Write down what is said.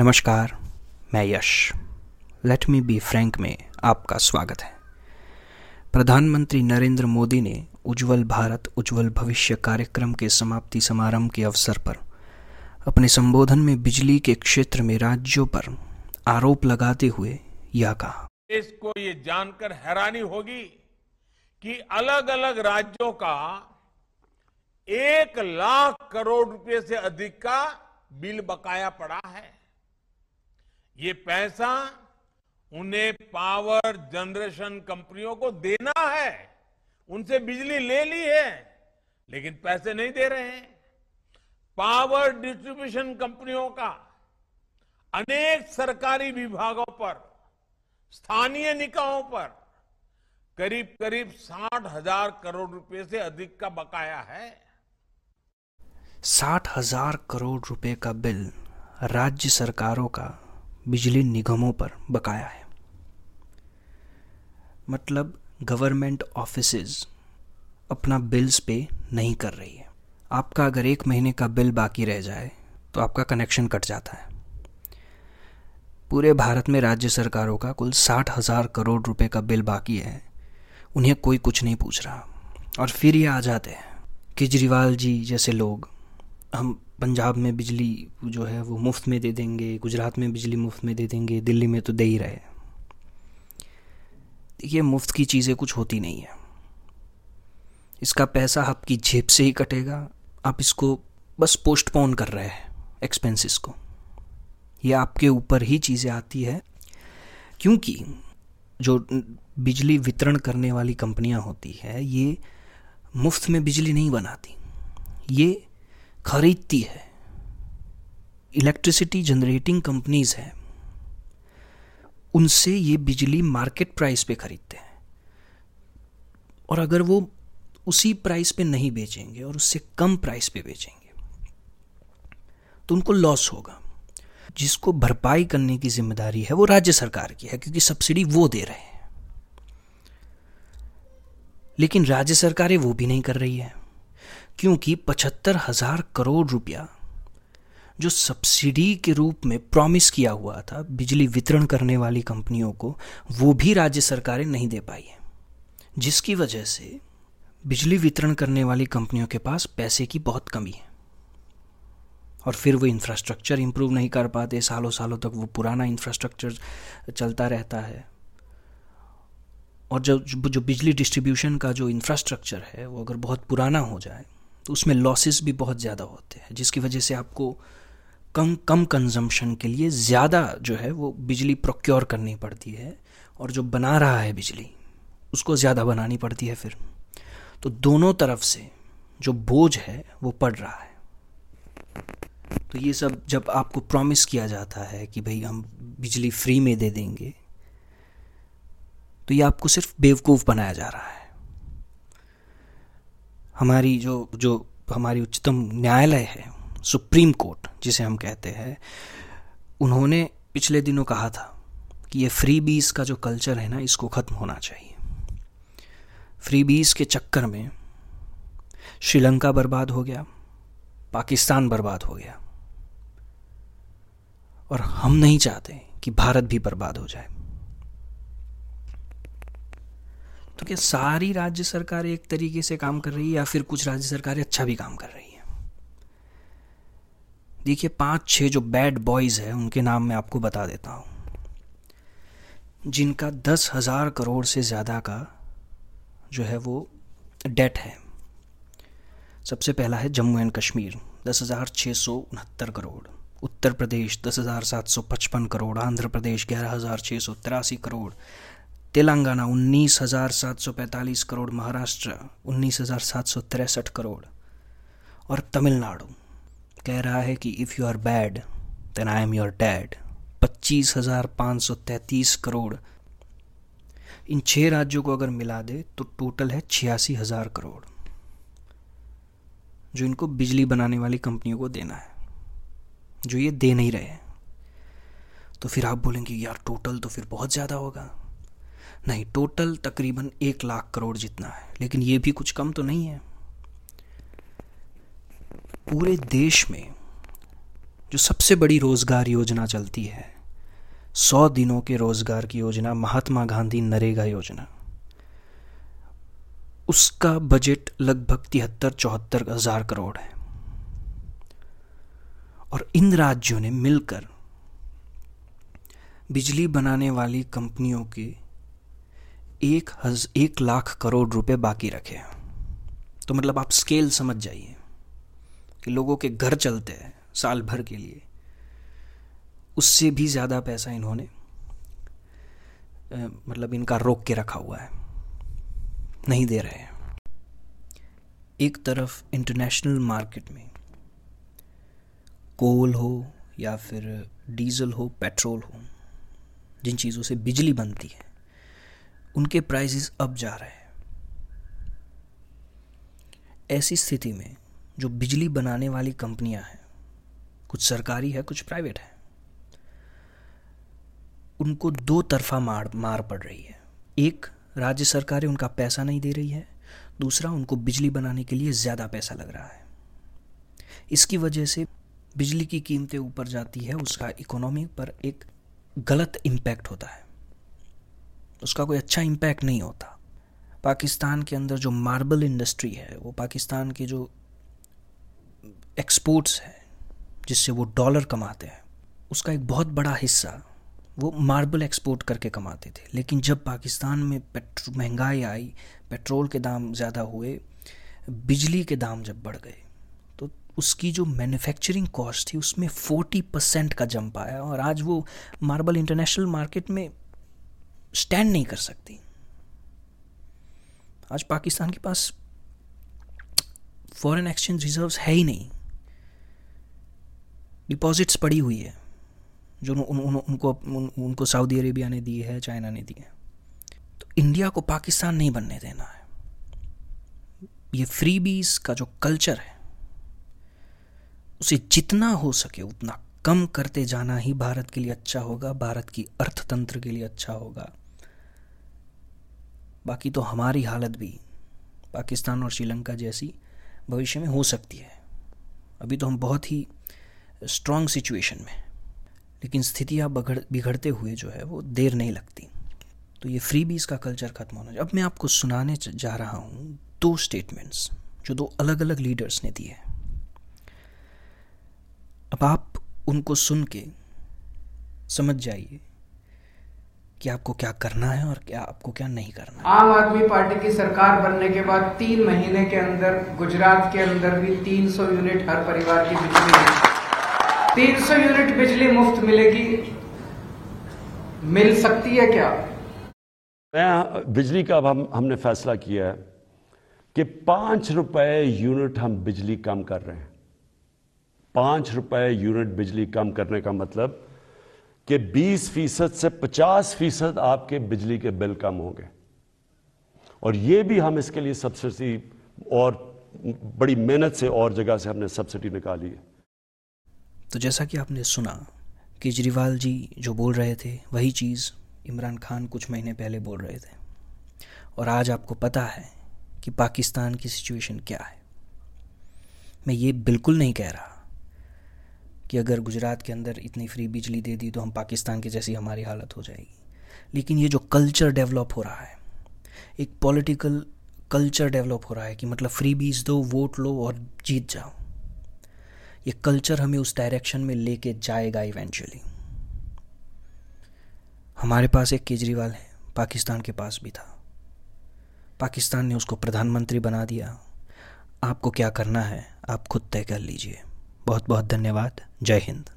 नमस्कार, मैं Yash. Let me be frank में आपका स्वागत है। प्रधानमंत्री नरेंद्र मोदी ने उज्जवल भारत, उज्जवल भविष्य कार्यक्रम के समाप्ति समारंभ के अवसर पर अपने संबोधन में बिजली के क्षेत्र में राज्यों पर आरोप लगाते हुए यह कहा। देश को ये जानकर हैरानी होगी कि अलग अलग राज्यों का एक लाख करोड़ रुपए से अधिक का बिल बकाया पड़ा है। ये पैसा उन्हें पावर जनरेशन कंपनियों को देना है। उनसे बिजली ले ली है, लेकिन पैसे नहीं दे रहे हैं। पावर डिस्ट्रीब्यूशन कंपनियों का अनेक सरकारी विभागों पर, स्थानीय निकायों पर करीब करीब साठ हज़ार करोड़ रुपए से अधिक का बकाया है। साठ हज़ार करोड़ रुपए का बिल राज्य सरकारों का बिजली निगमों पर बकाया है। मतलब गवर्नमेंट ऑफिसेज अपना बिल्स पे नहीं कर रही है। आपका अगर एक महीने का बिल बाकी रह जाए तो आपका कनेक्शन कट जाता है। पूरे भारत में राज्य सरकारों का कुल साठ हज़ार करोड़ रुपए का बिल बाकी है। उन्हें कोई कुछ नहीं पूछ रहा। और फिर ये आ जाते हैं। केजरीवाल जी जैसे लोग, हम पंजाब में बिजली जो है वो मुफ़्त में दे देंगे, गुजरात में बिजली मुफ़्त में दे देंगे, दिल्ली में तो दे ही रहे ये मुफ़्त की चीज़ें कुछ होती नहीं है। इसका पैसा आपकी जेब से ही कटेगा, आप इसको बस पोस्टपोन कर रहे हैं एक्सपेंसेस को। ये आपके ऊपर ही चीज़ें आती है, क्योंकि जो बिजली वितरण करने वाली कंपनियाँ होती है, ये मुफ़्त में बिजली नहीं बनाती। ये खरीदती है। इलेक्ट्रिसिटी जनरेटिंग कंपनीज़ हैं। उनसे ये बिजली मार्केट प्राइस पे खरीदते हैं। और अगर वो उसी प्राइस पे नहीं बेचेंगे और उससे कम प्राइस पे बेचेंगे तो उनको लॉस होगा। जिसको भरपाई करने की ज़िम्मेदारी है, वो राज्य सरकार की है, क्योंकि सब्सिडी वो दे रहे हैं। लेकिन राज्य सरकारें वो भी नहीं कर रही है। क्योंकि पचहत्तर हज़ार करोड़ रुपया जो सब्सिडी के रूप में प्रॉमिस किया हुआ था बिजली वितरण करने वाली कंपनियों को, वो भी राज्य सरकारें नहीं दे पाई है। जिसकी वजह से बिजली वितरण करने वाली कंपनियों के पास पैसे की बहुत कमी है। और फिर वो इंफ्रास्ट्रक्चर इंप्रूव नहीं कर पाते सालों सालों तक वो पुराना इंफ्रास्ट्रक्चर चलता रहता है। और जो जो बिजली डिस्ट्रीब्यूशन का जो इंफ्रास्ट्रक्चर है, वो अगर बहुत पुराना हो जाए तो उसमें लॉसेस भी बहुत ज़्यादा होते हैं, जिसकी वजह से आपको कम कम कंजम्पशन के लिए ज़्यादा जो है वो बिजली प्रोक्योर करनी पड़ती है और जो बना रहा है बिजली, उसको ज़्यादा बनानी पड़ती है फिर। तो दोनों तरफ़ से जो बोझ है वो पड़ रहा है। तो ये सब जब आपको प्रॉमिस किया जाता है कि भाई हम बिजली फ्री में दे देंगे तो ये आपको सिर्फ़ बेवकूफ़ बनाया जा रहा है। हमारी जो जो हमारी उच्चतम न्यायालय है, सुप्रीम कोर्ट, जिसे हम कहते हैं, उन्होंने पिछले दिनों कहा था कि ये फ्री बीस का जो कल्चर है ना, इसको ख़त्म होना चाहिए। फ्री बीस के चक्कर में श्रीलंका बर्बाद हो गया, पाकिस्तान बर्बाद हो गया। और हम नहीं चाहते कि भारत भी बर्बाद हो जाए। तो क्या सारी राज्य सरकारें एक तरीके से काम कर रही है या फिर कुछ राज्य सरकारें अच्छा भी काम कर रही है? देखिए, पाँच, छह जो बैड बॉयज़ है, उनके नाम मैं आपको बता देता हूँ। जिनका दस हज़ार करोड़ से ज़्यादा का जो है वो डेट है। सबसे पहला है जम्मू एंड कश्मीर, दस हज़ार छः सौ उनहत्तर करोड़। उत्तर प्रदेश, दस हज़ार सात सौ पचपन करोड़। आंध्र प्रदेश, ग्यारह हज़ार छः सौ तिरासी करोड़। तेलंगाना उन्नीस हज़ार सात सौ पैंतालीस करोड़, महाराष्ट्र उन्नीस हज़ार सात सौ तिरसठ करोड़ और तमिलनाडु कह रहा है कि if you are bad then I am your dad पच्चीस हज़ार पाँच सौ तैंतीस करोड़। इन छह राज्यों को अगर मिला दे तो टोटल है छियासी हज़ार करोड़। जो इनको बिजली बनाने वाली कंपनियों को देना है, जो ये दे नहीं रहे तो फिर आप बोलेंगे, यार टोटल तो फिर बहुत ज़्यादा होगा। नहीं टोटल तकरीबन एक लाख करोड़ जितना है, लेकिन ये भी कुछ कम तो नहीं है। पूरे देश में जो सबसे बड़ी रोज़गार योजना चलती है, सौ दिनों के रोज़गार की योजना, महात्मा गांधी नरेगा योजना, उसका बजट लगभग तिहत्तर, चौहत्तर हज़ार करोड़ है। और इन राज्यों ने मिलकर बिजली बनाने वाली कंपनियों के एक हज, एक लाख करोड़ रुपए बाकी रखे हैं। तो मतलब आप स्केल समझ जाइए कि लोगों के घर चलते हैं साल भर के लिए। उससे भी ज़्यादा पैसा इन्होंने मतलब इनका रोक के रखा हुआ है। नहीं दे रहे हैं। एक तरफ़ इंटरनेशनल मार्केट में कोल हो या फिर डीजल हो पेट्रोल हो, जिन चीज़ों से बिजली बनती है उनके प्राइसेस अब जा रहे हैं। ऐसी स्थिति में जो बिजली बनाने वाली कंपनियाँ हैं, कुछ सरकारी है, कुछ प्राइवेट है, उनको दो तरफा मार मार पड़ रही है। एक, राज्य सरकारें उनका पैसा नहीं दे रही है। दूसरा, उनको बिजली बनाने के लिए ज़्यादा पैसा लग रहा है। इसकी वजह से बिजली की कीमतें ऊपर जाती है, उसका इकोनॉमी पर एक गलत इम्पैक्ट होता है। उसका कोई अच्छा इम्पैक्ट नहीं होता। पाकिस्तान के अंदर जो मार्बल इंडस्ट्री है, वो पाकिस्तान के जो एक्सपोर्ट्स है, जिससे वो डॉलर कमाते हैं, उसका एक बहुत बड़ा हिस्सा वो मार्बल एक्सपोर्ट करके कमाते थे। लेकिन जब पाकिस्तान में पेट्रो, महँगाई आई, पेट्रोल के दाम ज़्यादा हुए, बिजली के दाम जब बढ़ गए तो उसकी जो मैन्युफैक्चरिंग कॉस्ट थी, उसमें फोर्टी परसेंट का जंप आया और आज वो मार्बल इंटरनेशनल मार्केट में स्टैंड नहीं कर सकती। आज पाकिस्तान के पास फॉरेन एक्सचेंज रिजर्व्स है ही नहीं। डिपॉजिट्स पड़ी हुई है जो उन, उन, उनको उन, उनको सऊदी अरेबिया ने दी है चाइना ने दी है। तो इंडिया को पाकिस्तान नहीं बनने देना है। ये फ्री बीज का जो कल्चर है उसे जितना हो सके उतना कम करते जाना ही भारत के लिए अच्छा होगा भारत की अर्थतंत्र के लिए अच्छा होगा। बाकी तो हमारी हालत भी पाकिस्तान और श्रीलंका जैसी भविष्य में हो सकती है। अभी तो हम बहुत ही स्ट्रांग सिचुएशन में लेकिन स्थितियाँ बगड़ बिगड़ते हुए जो है वो देर नहीं लगती। तो ये फ्री बीज का कल्चर खत्म होना अब मैं आपको सुनाने जा रहा हूँ दो स्टेटमेंट्स जो दो अलग अलग लीडर्स ने दिए अब आप उनको सुन के समझ जाइए कि आपको क्या करना है और क्या आपको क्या नहीं करना है। आम आदमी पार्टी की सरकार बनने के बाद तीन महीने के अंदर गुजरात के अंदर भी 300 यूनिट हर परिवार की बिजली 300 यूनिट बिजली मुफ़्त मिलेगी। मिल सकती है क्या? मैं बिजली का अब हम हमने फैसला किया है कि पाँच रुपए यूनिट हम बिजली कम कर रहे हैं। पाँच रुपए यूनिट बिजली कम करने का मतलब कि 20 फ़ीसद से 50 फ़ीसद आपके बिजली के बिल कम होंगे और ये भी हम इसके लिए सब्सिडी और बड़ी मेहनत से और जगह से हमने सब्सिडी निकाली है। तो जैसा कि आपने सुना केजरीवाल जी जो बोल रहे थे, वही चीज़ इमरान खान कुछ महीने पहले बोल रहे थे। और आज आपको पता है कि पाकिस्तान की सिचुएशन क्या है। मैं ये बिल्कुल नहीं कह रहा कि अगर गुजरात के अंदर इतनी फ्री बिजली दे दी तो हम पाकिस्तान के जैसी हमारी हालत हो जाएगी। लेकिन ये जो कल्चर डेवलप हो रहा है, एक पॉलिटिकल कल्चर डेवलप हो रहा है कि मतलब फ्री बीज दो वोट लो और जीत जाओ। ये कल्चर हमें उस डायरेक्शन में लेके जाएगा इवेंचुअली हमारे पास एक केजरीवाल है, पाकिस्तान के पास भी था। पाकिस्तान ने उसको प्रधानमंत्री बना दिया। आपको क्या करना है, आप खुद तय कर लीजिए। बहुत बहुत धन्यवाद। जय हिंद।